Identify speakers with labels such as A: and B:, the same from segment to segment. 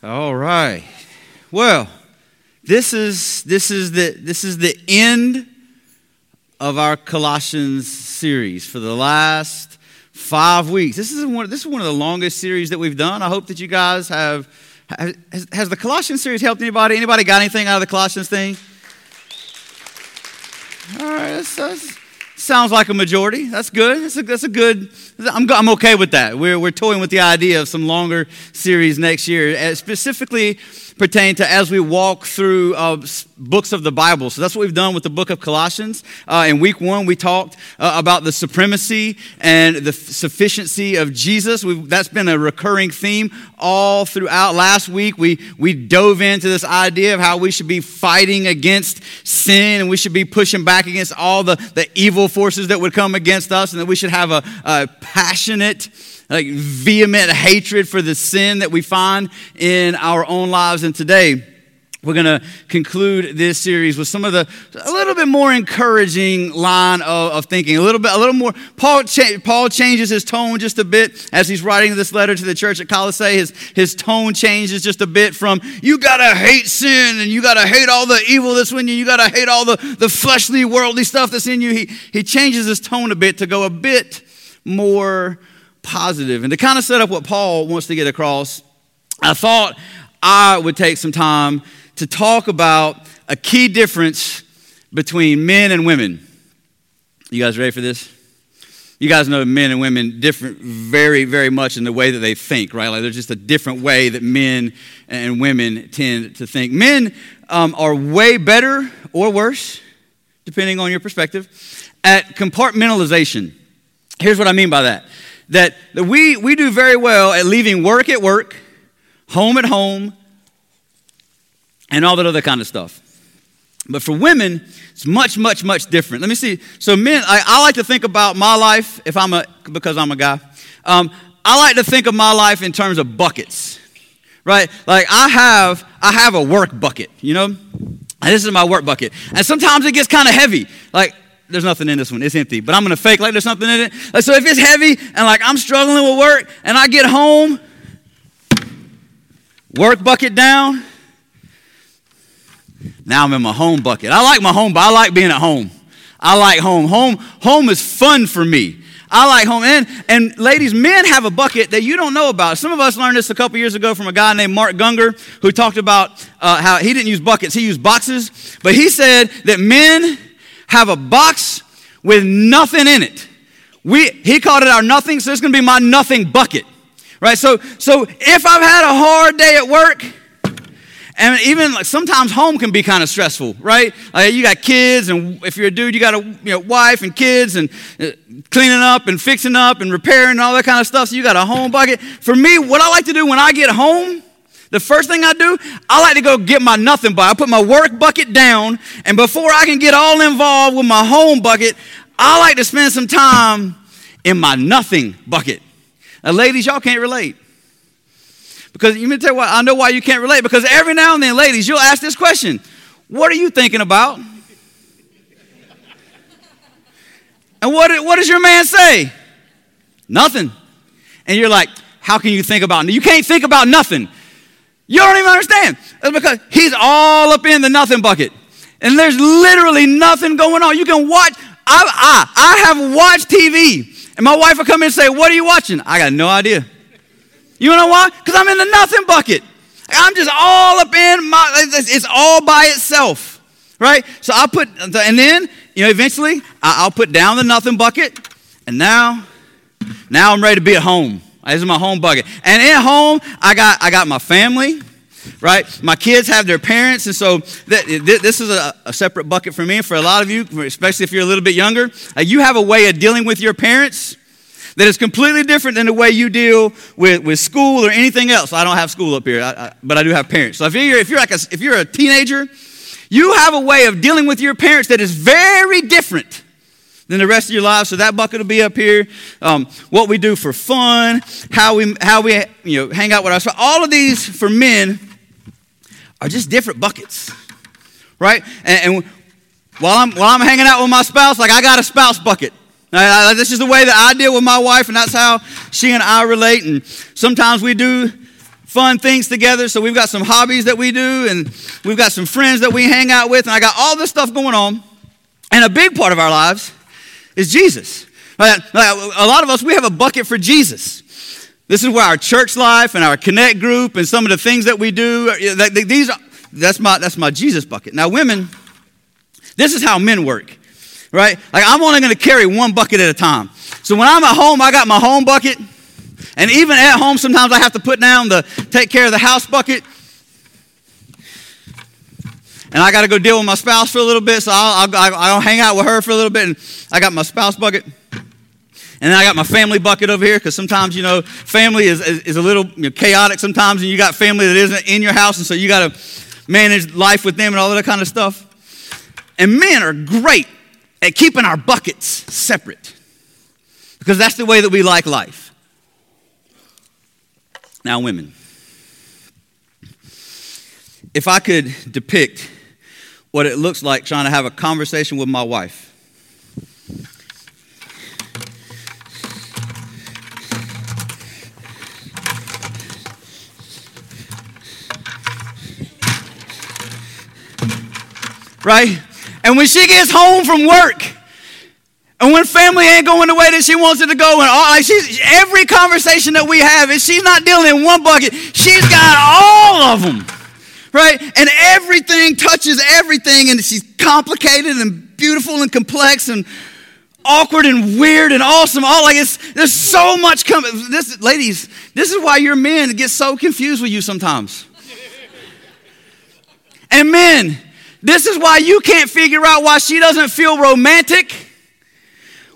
A: All right. Well, this is this is the this is the end of our Colossians series for the last five weeks. This is one this is one of the longest series that we've done. I hope that you guys have has, has the Colossians series helped anybody? Anybody got anything out of the Colossians thing? All right, that's, that's, sounds like a majority. That's good. That's a, that's a good. I'm, I'm okay with that. We're, we're toying with the idea of some longer series next year, uh, specifically pertain to as we walk through uh, books of the Bible. So that's what we've done with the book of Colossians. Uh, in week one, we talked uh, about the supremacy and the sufficiency of Jesus. We've, that's been a recurring theme all throughout. Last week, we, we dove into this idea of how we should be fighting against sin and we should be pushing back against all the, the evil forces that would come against us and that we should have a, a passionate, like vehement hatred for the sin that we find in our own lives. And today, we're going to conclude this series with some of the a little bit more encouraging line of, of thinking. A little bit a little more paul, cha- paul changes his tone just a bit as he's writing this letter to the church at colossae. His, his tone changes just a bit from you gotta hate sin and you gotta hate all the evil that's in you. You gotta hate all the, the fleshly worldly stuff that's in you. He, he changes his tone a bit to go a bit more positive and to kind of set up what paul wants to get across i thought i would take some time to talk about a key difference between men and women. You guys ready for this? You guys know men and women different very, very much in the way that they think, right? Like there's just a different way that men and women tend to think. Men um, are way better or worse, depending on your perspective, at compartmentalization. Here's what I mean by that that, that we, we do very well at leaving work at work, home at home, and all that other kind of stuff. But for women, it's much, much, much different. Let me see. So men, I, I like to think about my life if I'm a because I'm a guy. Um, I like to think of my life in terms of buckets, right? Like I have I have a work bucket, you know. And this is my work bucket, and sometimes it gets kind of heavy. Like there's nothing in this one; it's empty. But I'm gonna fake like there's something in it. So if it's heavy and like I'm struggling with work, and I get home, work bucket down now I'm in my home bucket. I like my home, but I like being at home. I like home. Home, home is fun for me. I like home. And, and ladies, men have a bucket that you don't know about. Some of us learned this a couple years ago from a guy named Mark Gungor who talked about uh, how he didn't use buckets, he used boxes. But he said that men have a box with nothing in it. We, he called it our nothing, so it's going to be my nothing bucket. Right? So, so if I've had a hard day at work, and even like sometimes home can be kind of stressful, right? Like you got kids, and if you're a dude, you got a you know, wife and kids, and uh, cleaning up and fixing up and repairing and all that kind of stuff. So you got a home bucket. For me, what I like to do when I get home, the first thing I do, I like to go get my nothing bucket. I put my work bucket down, and before I can get all involved with my home bucket, I like to spend some time in my nothing bucket. Now, ladies, y'all can't relate. Because you may tell why I know why you can't relate. Because every now and then, ladies, you'll ask this question: What are you thinking about? And what, what does your man say? Nothing. And you're like, how can you think about You can't think about nothing. You don't even understand. That's because he's all up in the nothing bucket. And there's literally nothing going on. You can watch. I, I, I have watched TV. And my wife will come in and say, What are you watching? I got no idea. You know why? Because I'm in the nothing bucket. I'm just all up in my, it's all by itself, right? So I'll put, and then, you know, eventually I'll put down the nothing bucket, and now, now I'm ready to be at home. This is my home bucket. And at home, I got, I got my family, right? My kids have their parents, and so this is a, a, separate bucket for me. And for a lot of you, especially if you're a little bit younger, uh, you have a way of dealing with your parents that is completely different than the way you deal with, with school or anything else. I don't have school up here, I, I, but I do have parents. So if you're, if, you're like a, if you're a teenager, you have a way of dealing with your parents that is very different than the rest of your life. So that bucket will be up here. Um, what we do for fun, how we, how we you know, hang out with our. All of these for men are just different buckets, right? And, and while I'm, while I'm hanging out with my spouse, like I got a spouse bucket. This is the way that I deal with my wife, and that's how she and I relate. And sometimes we do fun things together. So we've got some hobbies that we do, and we've got some friends that we hang out with, and I got all this stuff going on. And a big part of our lives is Jesus. Uh, uh, a lot of us, we have a bucket for Jesus. This is where our church life and our connect group and some of the things that we do, uh, these are, that's my, that's my Jesus bucket. Now, women, this is how men work, right? Like, I'm only going to carry one bucket at a time. So when I'm at home, I got my home bucket. And even at home, sometimes I have to put down the take care of the house bucket. And I got to go deal with my spouse for a little bit, so I'll, I'll, I'll hang out with her for a little bit. And I got my spouse bucket. And then I got my family bucket over here because sometimes, you know, family is, is, is a little you know, chaotic sometimes, and you got family that isn't in your house, and so you got to manage life with them and all that kind of stuff. And men are great at keeping our buckets separate because that's the way that we like life. Now, women, if I could depict what it looks like trying to have a conversation with my wife, right? And when she gets home from work, and when family ain't going the way that she wants it to go, and all, like she's, every conversation that we have, is she's not dealing in one bucket, she's got all of them, right? And everything touches everything, and she's complicated and beautiful and complex and awkward and weird and awesome. All like it's there's so much coming. This, ladies, this is why your men get so confused with you sometimes. And men, this is why you can't figure out why she doesn't feel romantic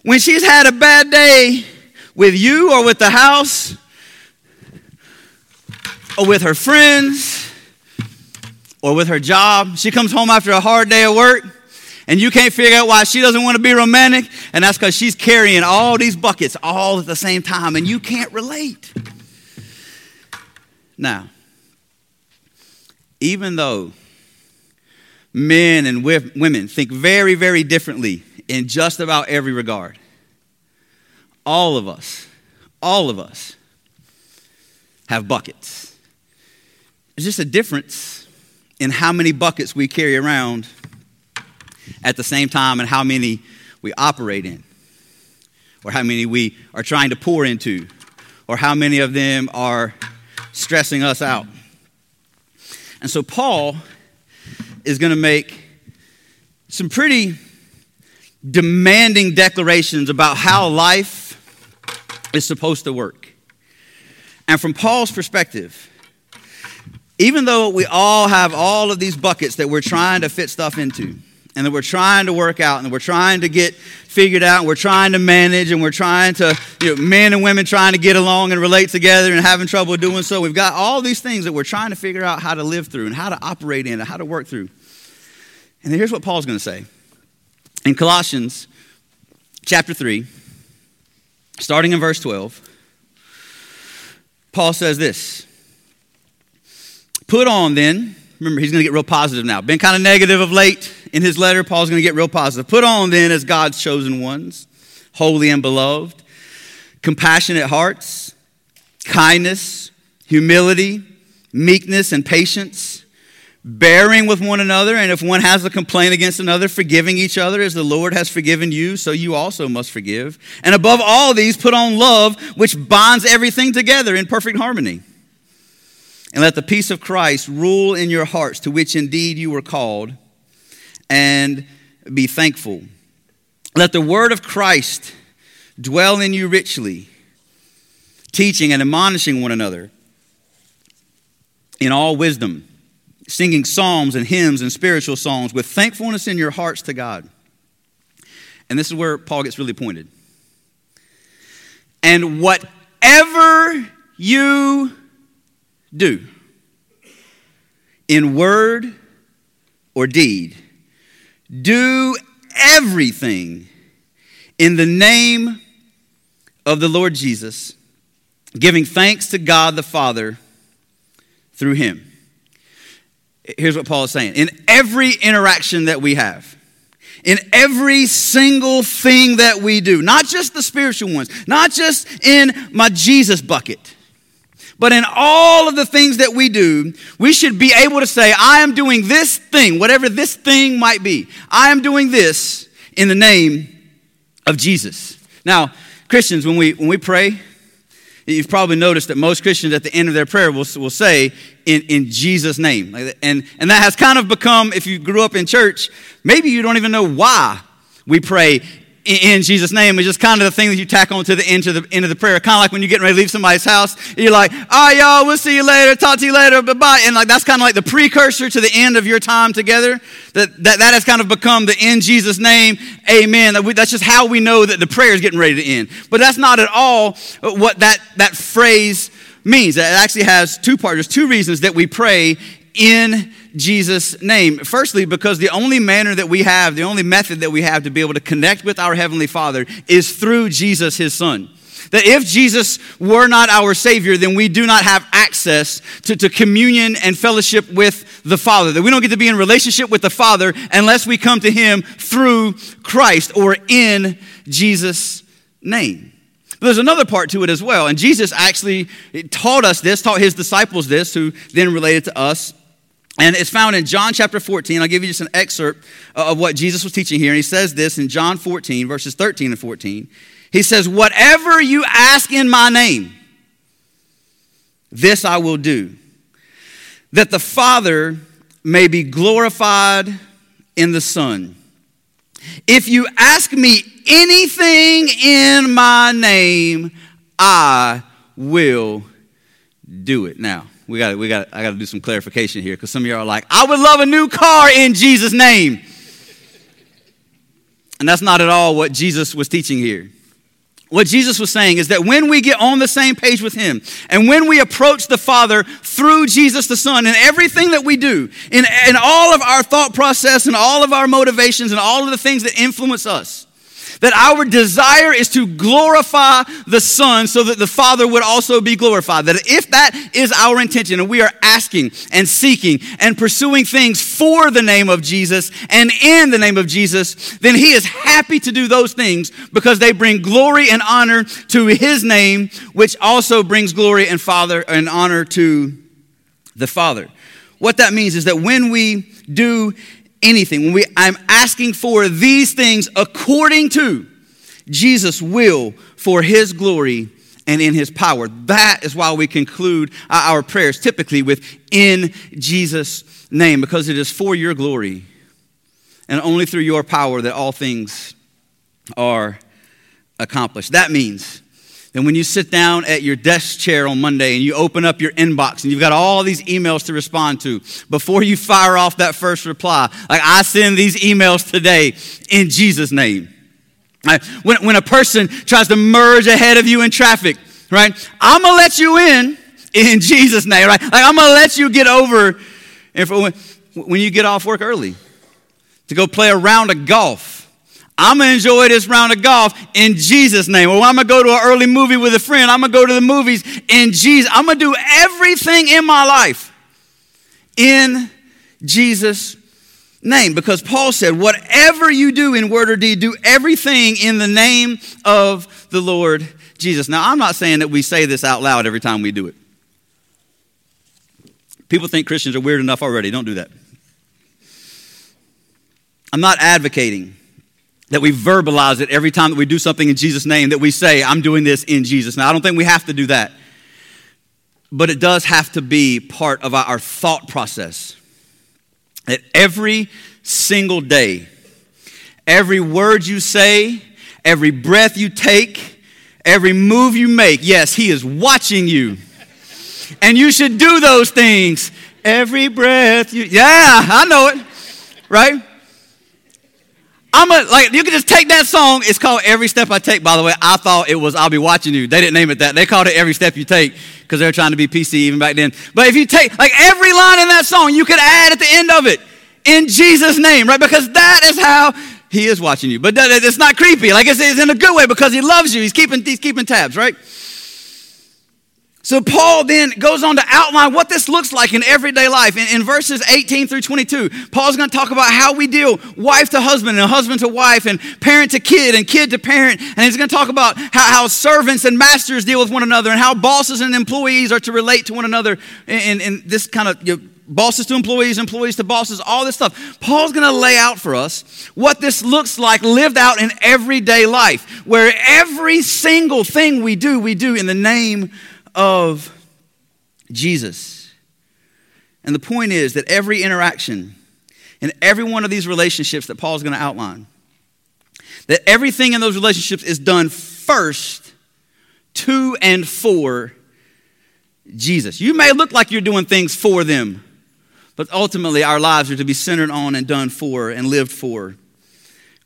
A: when she's had a bad day with you or with the house or with her friends or with her job. She comes home after a hard day of work and you can't figure out why she doesn't want to be romantic, and that's because she's carrying all these buckets all at the same time and you can't relate. Now, even though men and women think very, very differently in just about every regard. All of us, all of us have buckets. There's just a difference in how many buckets we carry around at the same time and how many we operate in, or how many we are trying to pour into, or how many of them are stressing us out. And so, Paul is going to make some pretty demanding declarations about how life is supposed to work. And from Paul's perspective, even though we all have all of these buckets that we're trying to fit stuff into, and that we're trying to work out, and we're trying to get figured out, and we're trying to manage, and we're trying to, you know, men and women trying to get along and relate together and having trouble doing so. We've got all these things that we're trying to figure out how to live through and how to operate in and how to work through. And here's what Paul's going to say. In Colossians chapter 3, starting in verse 12, Paul says this Put on then, remember, he's going to get real positive now. Been kind of negative of late in his letter. Paul's going to get real positive. Put on then as God's chosen ones, holy and beloved, compassionate hearts, kindness, humility, meekness, and patience bearing with one another, and if one has a complaint against another, forgiving each other as the Lord has forgiven you, so you also must forgive. And above all these, put on love, which bonds everything together in perfect harmony. And let the peace of Christ rule in your hearts, to which indeed you were called, and be thankful. Let the word of Christ dwell in you richly, teaching and admonishing one another in all wisdom singing psalms and hymns and spiritual songs with thankfulness in your hearts to God. And this is where Paul gets really pointed. And whatever you do, in word or deed, do everything in the name of the Lord Jesus, giving thanks to God the Father through him. Here's what Paul is saying. In every interaction that we have, in every single thing that we do, not just the spiritual ones, not just in my Jesus bucket, But in all of the things that we do, we should be able to say, I am doing this thing, whatever this thing might be. I am doing this in the name of Jesus. Now, Christians, when we, when we pray, You've probably noticed that most Christians at the end of their prayer will, will say, in, in Jesus' name. And, and that has kind of become, if you grew up in church, maybe you don't even know why we pray in Jesus' name is just kind of the thing that you tack on to the end of the end of the prayer. Kind of like when you're getting ready to leave somebody's house, you're like, all right, y'all, we'll see you later, talk to you later, bye bye. And like that's kind of like the precursor to the end of your time together. That that, that has kind of become the in Jesus' name, amen. That we, that's just how we know that the prayer is getting ready to end. But that's not at all what that, that phrase means. It actually has two parts. There's two reasons that we pray in Jesus' name. Firstly, because the only manner that we have, the only method that we have to be able to connect with our Heavenly Father is through Jesus, His Son. That if Jesus were not our Savior, then we do not have access to, to communion and fellowship with the Father. That we don't get to be in relationship with the Father unless we come to Him through Christ or in Jesus' name. But there's another part to it as well. And Jesus actually taught us this, taught His disciples this, who then related to us and it's found in John chapter 14. I'll give you just an excerpt uh, of what Jesus was teaching here. And he says this in John 14, verses 13 and 14. He says, Whatever you ask in my name, this I will do, that the Father may be glorified in the Son. If you ask me anything in my name, I will do it. Now, we got we got I got to do some clarification here because some of y'all are like, I would love a new car in Jesus' name. And that's not at all what Jesus was teaching here. What Jesus was saying is that when we get on the same page with Him and when we approach the Father through Jesus the Son in everything that we do, in, in all of our thought process and all of our motivations and all of the things that influence us, that our desire is to glorify the Son so that the Father would also be glorified. That if that is our intention and we are asking and seeking and pursuing things for the name of Jesus and in the name of Jesus, then He is happy to do those things because they bring glory and honor to His name, which also brings glory and Father and honor to the Father. What that means is that when we do anything, when we, I'm asking for these things according to Jesus' will for his glory and in his power. That is why we conclude uh, our prayers typically with in Jesus' name, because it is for your glory and only through your power that all things are accomplished. That means and when you sit down at your desk chair on Monday and you open up your inbox and you've got all these emails to respond to, before you fire off that first reply, like I send these emails today in Jesus' name. Right? When, when a person tries to merge ahead of you in traffic, right? I'm gonna let you in in Jesus' name, right? Like I'm gonna let you get over and when, when you get off work early to go play a round of golf I'm going to enjoy this round of golf in Jesus' name. Or I'm going to go to an early movie with a friend. I'm going to go to the movies in Jesus. I'm going to do everything in my life in Jesus' name. Because Paul said, whatever you do in word or deed, do everything in the name of the Lord Jesus. Now, I'm not saying that we say this out loud every time we do it. People think Christians are weird enough already. Don't do that. I'm not advocating that we verbalize it every time that we do something in Jesus' name, that we say, I'm doing this in Jesus. Now, I don't think we have to do that, but it does have to be part of our thought process. That every single day, every word you say, every breath you take, every move you make, yes, He is watching you. And you should do those things. Every breath you, yeah, I know it, right? I'm a, like, you can just take that song. It's called Every Step I Take, by the way. I thought it was I'll Be Watching You. They didn't name it that. They called it Every Step You Take because they were trying to be PC even back then. But if you take, like, every line in that song, you could add at the end of it, in Jesus' name, right? Because that is how he is watching you. But it's not creepy. Like, it's, it's in a good way because he loves you. He's keeping, he's keeping tabs, right? So Paul then goes on to outline what this looks like in everyday life. In, in verses 18 through 22, Paul's going to talk about how we deal wife to husband and husband to wife and parent to kid and kid to parent. And he's going to talk about how, how servants and masters deal with one another and how bosses and employees are to relate to one another in, in, in this kind of you know, bosses to employees, employees to bosses, all this stuff. Paul's going to lay out for us what this looks like lived out in everyday life, where every single thing we do, we do in the name of Jesus. And the point is that every interaction in every one of these relationships that Paul's going to outline, that everything in those relationships is done first to and for Jesus. You may look like you're doing things for them, but ultimately our lives are to be centered on and done for and lived for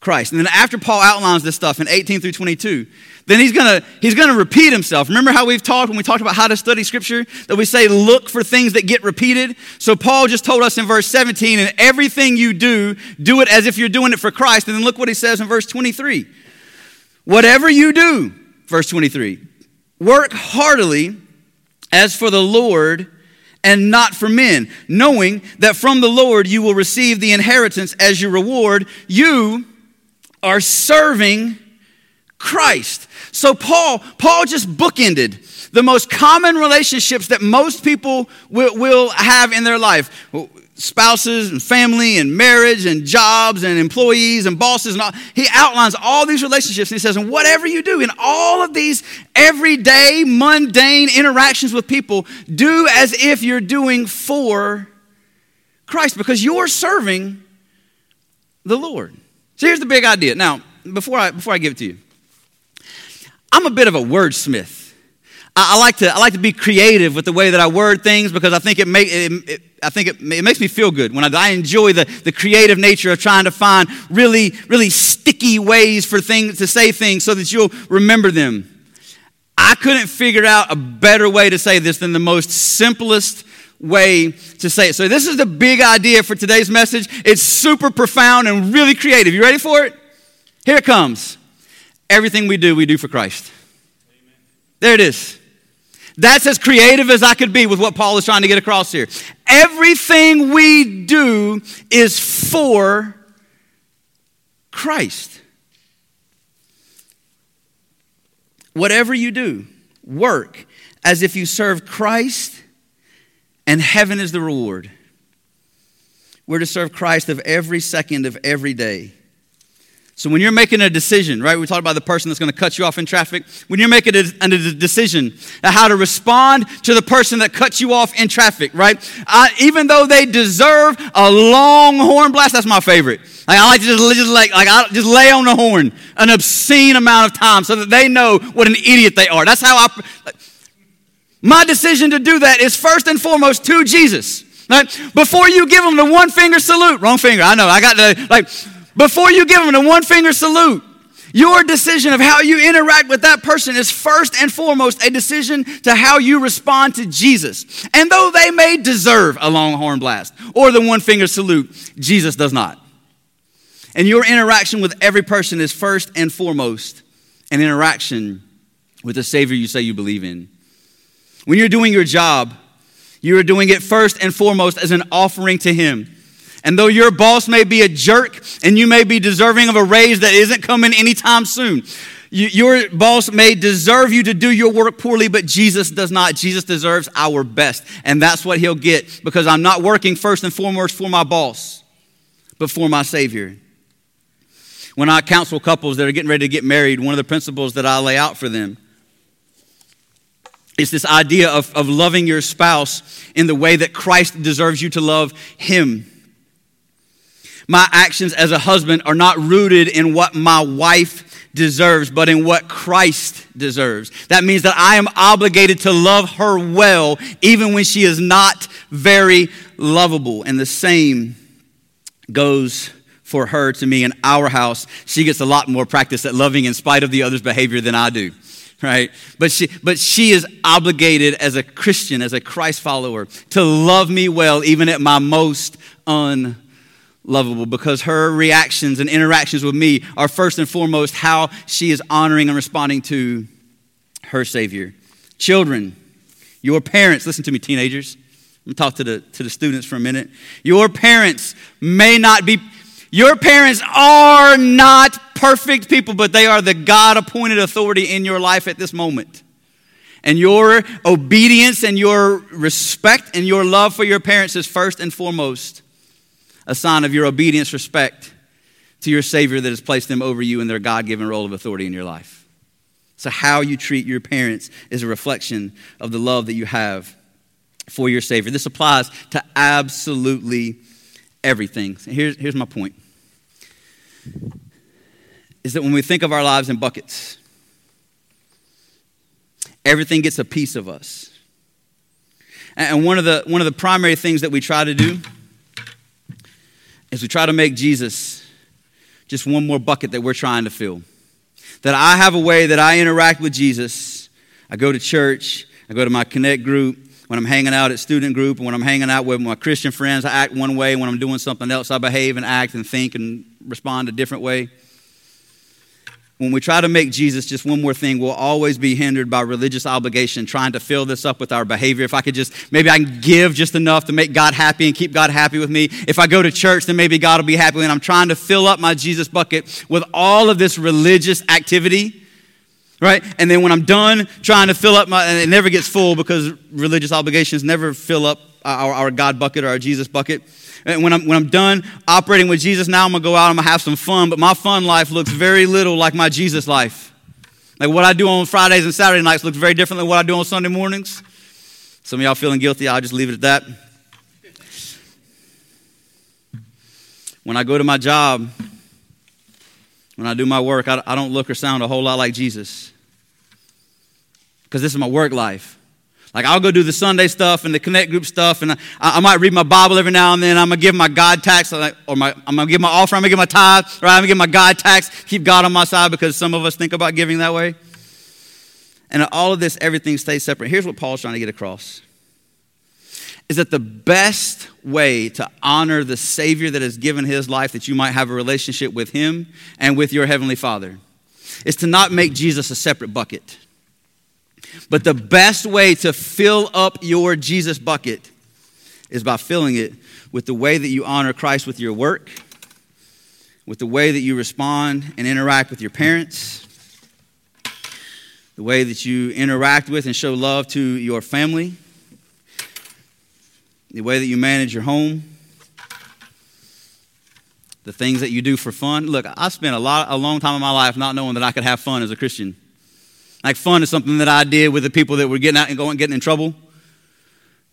A: Christ. And then after Paul outlines this stuff in 18 through 22, then he's gonna he's gonna repeat himself. Remember how we've talked when we talked about how to study scripture that we say look for things that get repeated. So Paul just told us in verse 17, and everything you do, do it as if you're doing it for Christ. And then look what he says in verse 23. Whatever you do, verse 23, work heartily as for the Lord and not for men, knowing that from the Lord you will receive the inheritance as your reward. You are serving Christ. So Paul, Paul just bookended the most common relationships that most people will, will have in their life. Spouses and family and marriage and jobs and employees and bosses and all. He outlines all these relationships and he says, and whatever you do in all of these everyday, mundane interactions with people, do as if you're doing for Christ because you're serving the Lord. So here's the big idea. Now, before I, before I give it to you, I'm a bit of a wordsmith. I, I like to I like to be creative with the way that I word things because I think it make it, it, I think it, it, makes me feel good when I, I enjoy the, the creative nature of trying to find really really sticky ways for things to say things so that you'll remember them. I couldn't figure out a better way to say this than the most simplest way to say it. So this is the big idea for today's message. It's super profound and really creative. You ready for it? Here it comes. Everything we do, we do for Christ. Amen. There it is. That's as creative as I could be with what Paul is trying to get across here. Everything we do is for Christ. Whatever you do, work as if you serve Christ and heaven is the reward. We're to serve Christ of every second of every day. So when you're making a decision, right? We talked about the person that's going to cut you off in traffic. When you're making a, a decision how to respond to the person that cuts you off in traffic, right? Uh, even though they deserve a long horn blast, that's my favorite. Like, I like to just, just like, like I just lay on the horn an obscene amount of time so that they know what an idiot they are. That's how I. My decision to do that is first and foremost to Jesus. Before you give them the one finger salute, wrong finger, I know, I got the, like, before you give them the one finger salute, your decision of how you interact with that person is first and foremost a decision to how you respond to Jesus. And though they may deserve a long horn blast or the one finger salute, Jesus does not. And your interaction with every person is first and foremost an interaction with the Savior you say you believe in. When you're doing your job, you are doing it first and foremost as an offering to Him. And though your boss may be a jerk and you may be deserving of a raise that isn't coming anytime soon, you, your boss may deserve you to do your work poorly, but Jesus does not. Jesus deserves our best. And that's what he'll get because I'm not working first and foremost for my boss, but for my Savior. When I counsel couples that are getting ready to get married, one of the principles that I lay out for them is this idea of, of loving your spouse in the way that Christ deserves you to love him. My actions as a husband are not rooted in what my wife deserves, but in what Christ deserves. That means that I am obligated to love her well, even when she is not very lovable. And the same goes for her to me in our house. She gets a lot more practice at loving in spite of the other's behavior than I do right? But she, but she is obligated as a Christian, as a Christ follower, to love me well, even at my most unlovable, because her reactions and interactions with me are first and foremost how she is honoring and responding to her Savior. Children, Your parents, listen to me, teenagers. I'm talk to the, to the students for a minute. Your parents may not be, your parents are not perfect people, but they are the God appointed authority in your life at this moment. And your obedience and your respect and your love for your parents is first and foremost a sign of your obedience, respect to your Savior that has placed them over you in their God given role of authority in your life. So, how you treat your parents is a reflection of the love that you have for your Savior. This applies to absolutely everything. Here's, here's my point is that when we think of our lives in buckets, everything gets a piece of us. And one of the, one of the primary things that we try to do is we try to make Jesus just one more bucket that we're trying to fill. That I have a way that I interact with Jesus. I go to church, I go to my connect group, when I'm hanging out at student group, and when I'm hanging out with my Christian friends, I act one way. When I'm doing something else, I behave and act and think and respond a different way. When we try to make Jesus just one more thing, we'll always be hindered by religious obligation, trying to fill this up with our behavior. If I could just, maybe I can give just enough to make God happy and keep God happy with me. If I go to church, then maybe God will be happy. And I'm trying to fill up my Jesus bucket with all of this religious activity right? And then when I'm done trying to fill up my, and it never gets full because religious obligations never fill up our, our God bucket or our Jesus bucket. And when I'm, when I'm done operating with Jesus, now I'm gonna go out, I'm gonna have some fun, but my fun life looks very little like my Jesus life. Like what I do on Fridays and Saturday nights looks very different than what I do on Sunday mornings. Some of y'all feeling guilty, I'll just leave it at that. When I go to my job, when I do my work, I, I don't look or sound a whole lot like Jesus. Because this is my work life. Like, I'll go do the Sunday stuff and the Connect group stuff, and I, I might read my Bible every now and then. I'm going to give my God tax, or my, I'm going to give my offer, I'm going to give my tithe, right? I'm going to give my God tax, keep God on my side because some of us think about giving that way. And all of this, everything stays separate. Here's what Paul's trying to get across is that the best way to honor the Savior that has given his life, that you might have a relationship with him and with your Heavenly Father, is to not make Jesus a separate bucket. But the best way to fill up your Jesus bucket is by filling it with the way that you honor Christ with your work, with the way that you respond and interact with your parents, the way that you interact with and show love to your family the way that you manage your home, the things that you do for fun. Look, I spent a lot, a long time in my life not knowing that I could have fun as a Christian. Like fun is something that I did with the people that were getting out and going, getting in trouble,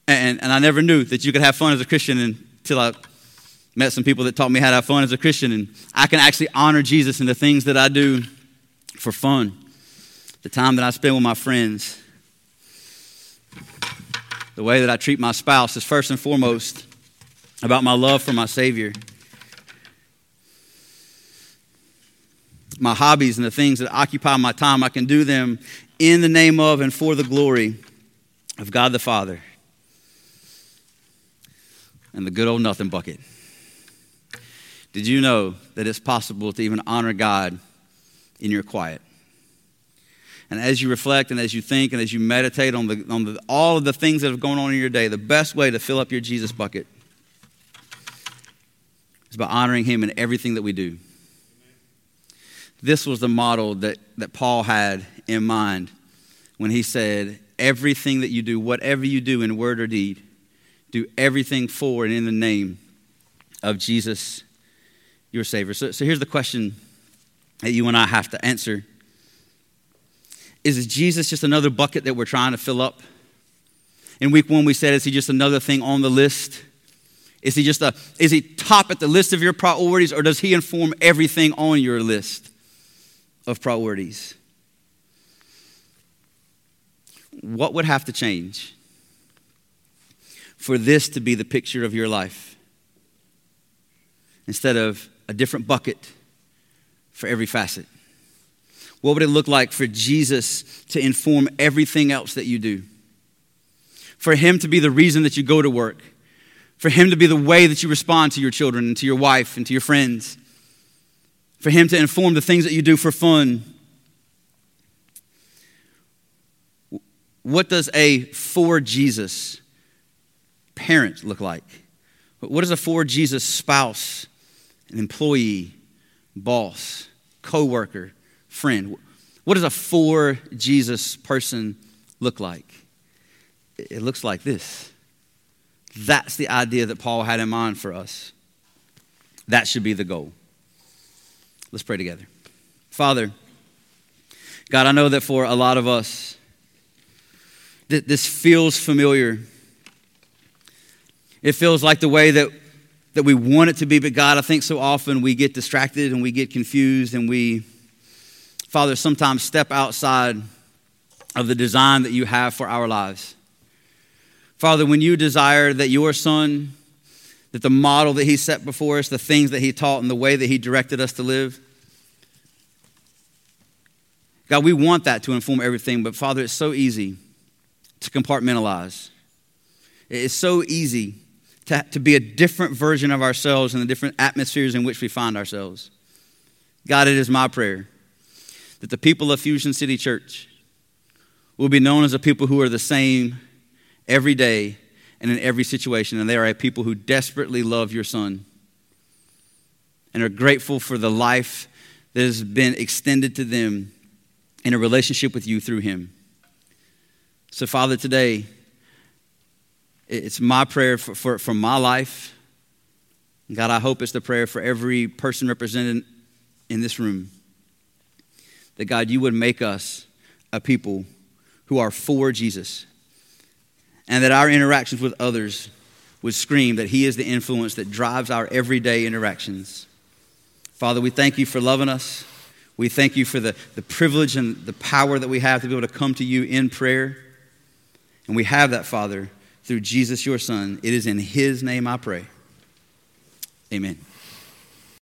A: and and I never knew that you could have fun as a Christian until I met some people that taught me how to have fun as a Christian, and I can actually honor Jesus in the things that I do for fun. The time that I spend with my friends, the way that I treat my spouse is first and foremost about my love for my Savior. My hobbies and the things that occupy my time, I can do them in the name of and for the glory of God the Father and the good old nothing bucket. Did you know that it's possible to even honor God in your quiet? And as you reflect and as you think and as you meditate on, the, on the, all of the things that have gone on in your day, the best way to fill up your Jesus bucket is by honoring Him in everything that we do. This was the model that, that Paul had in mind when he said, Everything that you do, whatever you do in word or deed, do everything for and in the name of Jesus, your Savior. So, so here's the question that you and I have to answer is Jesus just another bucket that we're trying to fill up? In week one, we said, is he just another thing on the list? Is he just a, is he top at the list of your priorities, or does he inform everything on your list of priorities? What would have to change for this to be the picture of your life? Instead of a different bucket for every facet. What would it look like for Jesus to inform everything else that you do? For Him to be the reason that you go to work? For Him to be the way that you respond to your children and to your wife and to your friends? For Him to inform the things that you do for fun? What does a for Jesus parent look like? What does a for Jesus spouse, an employee, boss, coworker, friend? What does a for Jesus person look like? It looks like this. That's the idea that Paul had in mind for us. That should be the goal. Let's pray together. Father, God, I know that for a lot of us, that this feels familiar. It feels like the way that, that we want it to be, but God, I think so often we get distracted and we get confused and we, Father, sometimes step outside of the design that you have for our lives. Father, when you desire that your son, that the model that he set before us, the things that he taught, and the way that he directed us to live, God, we want that to inform everything, but Father, it's so easy to compartmentalize. It's so easy to, to be a different version of ourselves in the different atmospheres in which we find ourselves. God, it is my prayer that the people of Fusion City Church will be known as a people who are the same every day and in every situation. And they are a people who desperately love your son and are grateful for the life that has been extended to them in a relationship with you through him. So, Father, today, it's my prayer for, for, for my life. God, I hope it's the prayer for every person represented in this room that God, you would make us a people who are for Jesus and that our interactions with others would scream that He is the influence that drives our everyday interactions. Father, we thank you for loving us. We thank you for the, the privilege and the power that we have to be able to come to you in prayer. And we have that, Father, through Jesus, your Son. It is in His name I pray. Amen.